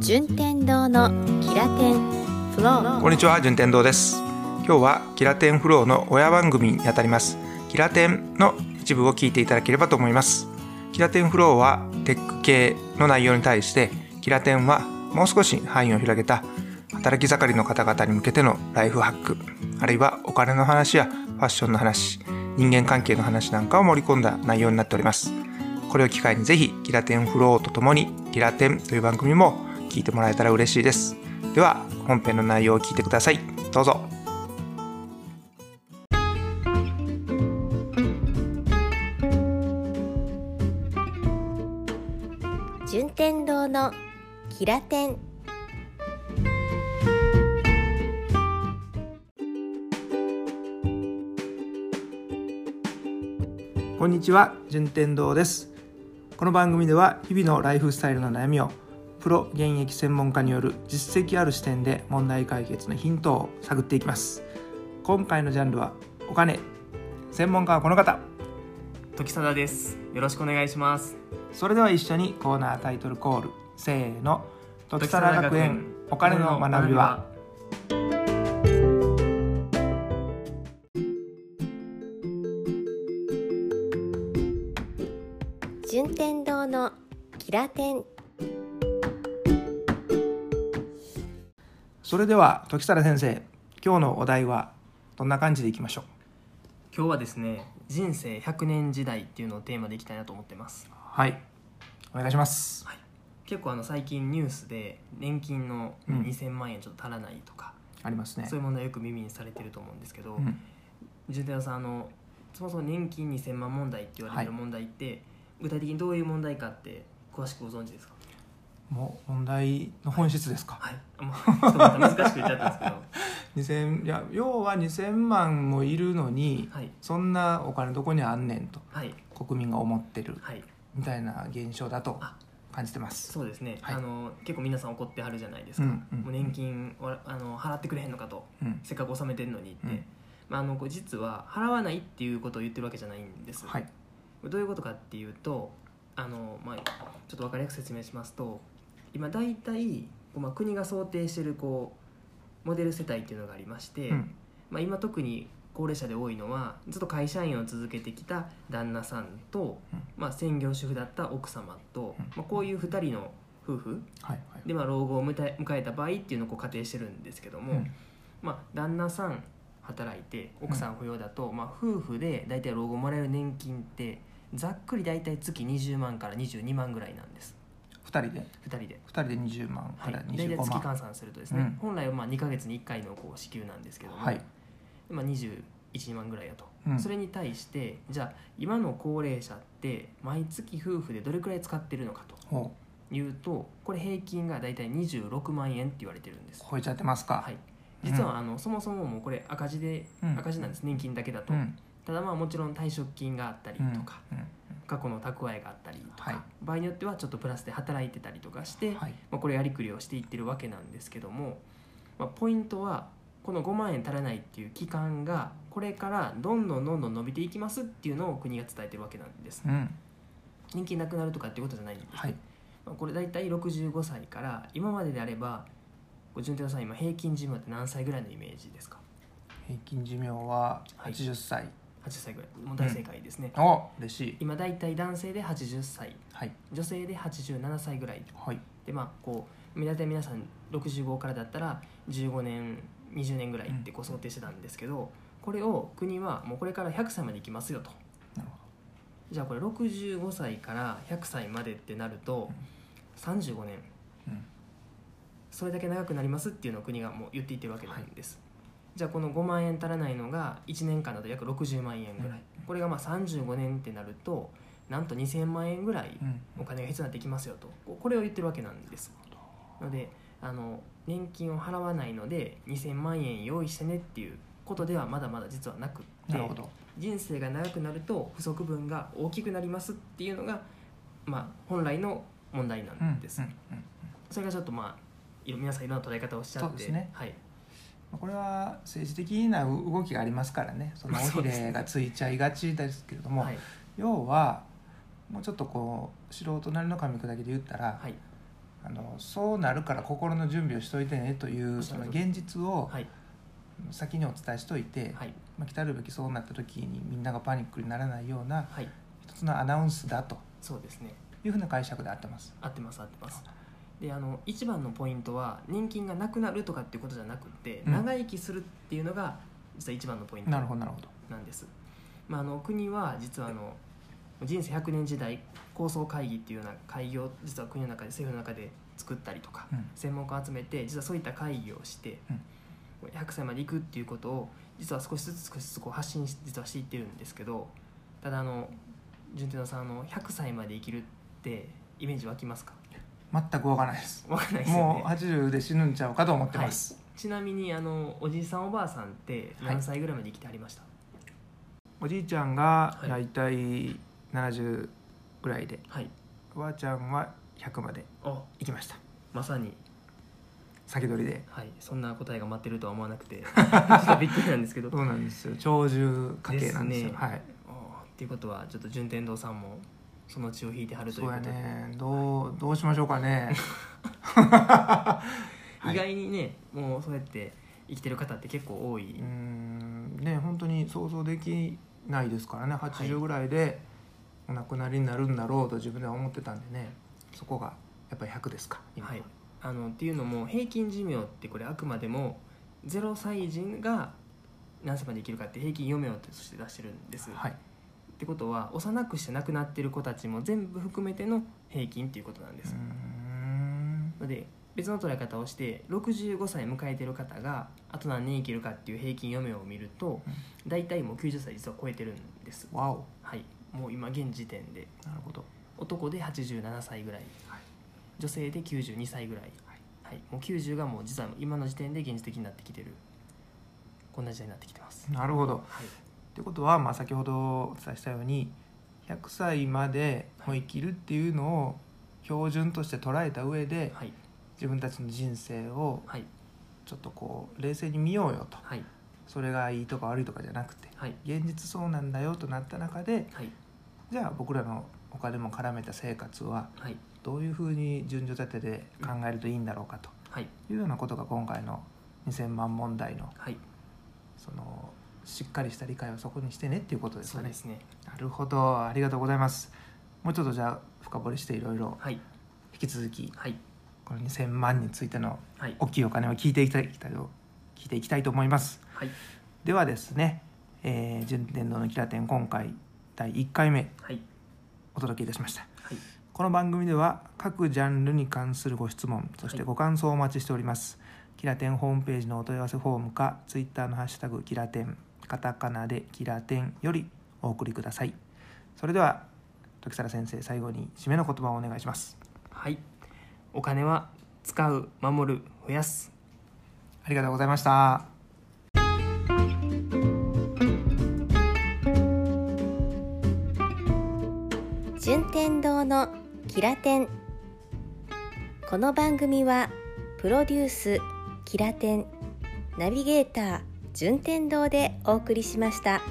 順天堂のキラテンフロー。こんにちは順天堂です。今日はキラテンフローの親番組にあたります。キラテンの一部を聞いていただければと思います。キラテンフローはテック系の内容に対してキラテンはもう少し範囲を広げた働き盛りの方々に向けてのライフハックあるいはお金の話やファッションの話人間関係の話なんかを盛り込んだ内容になっております。これを機会にぜひキラテンフローとともにキラテンという番組も聞いてもらえたら嬉しいです。では本編の内容を聞いてください。どうぞ。順天堂のキラテンこんにちは順天堂です。この番組では日々のライフスタイルの悩みをプロ現役専門家による実績ある視点で問題解決のヒントを探っていきます。今回のジャンルはお金。専門家はこの方。時貞です。よろしくお願いします。それでは一緒にコーナータイトルコール。せーの。時貞学園。お金の学びは。順天堂のキラテンそれでは時貞先生今日のお題はどんな感じでいきましょう？今日はですね人生100年時代っていうのをテーマでいきたいなと思ってます。はい。お願いします。結構あの最近ニュースで年金のうん。2000万円ちょっと足らないとか、ありますね。そういう問題よく耳にされてると思うんですけど、うん。順天堂さんあのそもそも年金2000万問題って言われてるはい。問題って、具体的にどういう問題かって詳しくご存知ですか？もう問題の本質ですか？はい。もうちょっとまた難しく言っちゃったんですけど。2000いや要は2000万もいるのにはい。そんなお金どこにあんねんと。はい。国民が思ってる。はい。みたいな現象だとあ感じてます。そうですね、はい。あの結構皆さん怒ってはるじゃないですか、うんうん。もう年金はあの払ってくれへんのかと。うん。せっかく納めてるのにって、うん。まあ、あの実は払わないっていうことを言ってるわけじゃないんです、はい。どういうことかっていうとあの、まあ、ちょっと分かりやすく説明しますと今大体、まあ、国が想定してるこうモデル世帯っていうのがありまして、うん。まあ、今特に高齢者で多いのはずっと会社員を続けてきた旦那さんと、うん。まあ、専業主婦だった奥様と、うん。まあ、こういう2人の夫婦で、まあ、老後を迎えた場合っていうのをこう仮定してるんですけども、うん。まあ、旦那さん働いて奥さん扶養だと、まあ、夫婦で大体老後もらえる年金ってざっくり大体月20万から22万ぐらいなんです2人で。2人で。2人で20万からはい、大体25月万換算するとですね、うん。本来はまあ2か月に1回のこう支給なんですけども、はい。まあ、21万ぐらいやと、うん。それに対してじゃあ今の高齢者って毎月夫婦でどれくらい使ってるのかとほいうとこれ平均が大体26万円って言われてるんです。う超えちゃってますか。はい、実はあの、そもそももうこれ赤字で、うん。赤字なんです。年金だけだと、うん。ただまあもちろん退職金があったりうん。とか、うん過去の蓄えがあったりとか、はい。場合によってはちょっとプラスで働いてたりとかして、はい。まあ、これやりくりをしていってるわけなんですけども、まあ、ポイントはこの5万円足らないっていう期間がこれからどんどんどんどん伸びていきますっていうのを国が伝えてるわけなんです。うん。年金なくなるとかっていうことじゃないんです、はい。まあ、これ大体65歳から今までであれば順天堂さん今平均寿命って何歳ぐらいのイメージですか？平均寿命ははい80歳、80歳ぐらいもう大正解ですね、お嬉しい。今大体男性で80歳はい。女性で87歳ぐらいはい。でまあこう大体皆さん65からだったら15年20年ぐらいってこう想定してたんですけど、これを国はもうこれから100歳までいきますよと。なるほじゃあこれ65歳から100歳までってなると35年うん。それだけ長くなりますっていうのを国がもう言っていってるわけなんです、じゃあこの5万円足らないのが1年間だと約60万円ぐらい、これがまあ35年ってなるとなんと2000万円ぐらいうん。お金が必要になってきますよと。ここれを言ってるわけなんですのであの年金を払わないので2000万円用意してねっていうことではまだまだ実はなくってなるほど。人生が長くなると不足分が大きくなりますっていうのが、まあ、本来の問題なうんんです、うんうん。それがちょっとまあ皆さんいろんな捉え方をしちゃって。そうですね。はい、まあこれは政治的な動きがありますからね。その尾ひれがついちゃいがちですけれども、はい、要はもうちょっとこう素人なりの噛み砕きで言ったら、はい。あのそうなるから心の準備をしといてねというその現実をはい。先にお伝えしといて、はい。まあ、来たるべきそうなった時にみんながパニックにならないようなはい。一つのアナウンスだとそうですね。いうふうな解釈で合ってます。合ってます合ってますであの一番のポイントは年金がなくなるとかっていうことじゃなくて、うん。長生きするっていうのが実は一番のポイントなるほどなるほど。なんです、まあ、あの国は実はあの人生100年時代構想会議っていうような会議を実は国の中で政府の中で作ったりとか、うん。専門家を集めて実はそういった会議をして、うん。100歳まで行くっていうことを実は少しずつ少しずつこう発信し実はしていってるんですけどただあの順天堂さんあの100歳まで生きるってイメージ湧きますか？全くわからないです。わかんないですよねもう80で死ぬんちゃうかと思ってます。ちなみにあのおじいさんおばあさんって何歳ぐらいまで生きてありました、おじいちゃんがはいだいたい70ぐらいで、はい、おばあちゃんは100まであ行きました。まさに先取りで。はい、そんな答えが待ってるとは思わなくて ちょっとびっくりなんですけどそうなんですよ。長寿家系なんですよ。ですねはい。あーっていうことはちょっと順天堂さんもその血を引いてはるといそうことで、ね。どうどうしましょうかね。はい。意外にねもうそうやって生きてる方って結構多い、うーん。ね本当に想像できないですからね。80ぐらいでお亡くなりになるんだろうと自分では思ってたんでね。そこがやっぱり100ですか今は。い、あのっていうのも平均寿命ってこれあくまでも0歳児が何歳まで生きるかって平均余命として出してるんです、はいってことは幼くして亡くなってる子たちも全部含めての平均っていうことなんです、ので別の捉え方をして65歳迎えてる方があと何年生きるかっていう平均余命を見ると大体もう90歳実は超えてるんです。わお。はい。もう今現時点で。なるほど。男で87歳ぐらい、はい。女性で92歳ぐらい、はい。もう90がもう実は今の時点で現実的になってきてる。こんな時代になってきてます、なるほど。はい、ってことは、まあ、先ほどお伝えしたように100歳までもう生きるっていうのを標準として捉えた上ではい。自分たちの人生をはい。ちょっとこう冷静に見ようよと。はい。それがいいとか悪いとかじゃなくてはい。現実そうなんだよとなった中ではい。じゃあ僕らのお金も絡めた生活ははい。どういうふうに順序立てで考えるといいんだろうかとはい。い。うようなことが今回の2000万問題のはい。そのしっかりした理解をそこにしてねっていうことですかね。ね。なるほど。ありがとうございます。もうちょっとじゃあ深掘りしていろいろはい。引き続きはい。この2000万についてのはい。大きいお金を聞いていきたい聞いていきたいと思います。はい。ではですね、えー順天堂のキラテン今回第1回目はい。お届けいたしました。はい。この番組では各ジャンルに関するご質問そしてご感想をお待ちしております、キラテンホームページのお問い合わせフォームかツイッターのハッシュタグキラテンカタカナでキラテンよりお送りください。それでは時皿先生最後に締めの言葉をお願いします。はい。お金は使う守る増やす。ありがとうございました。順天堂のキラテン。この番組はプロデュースキラテンナビゲーター順天堂でお送りしました。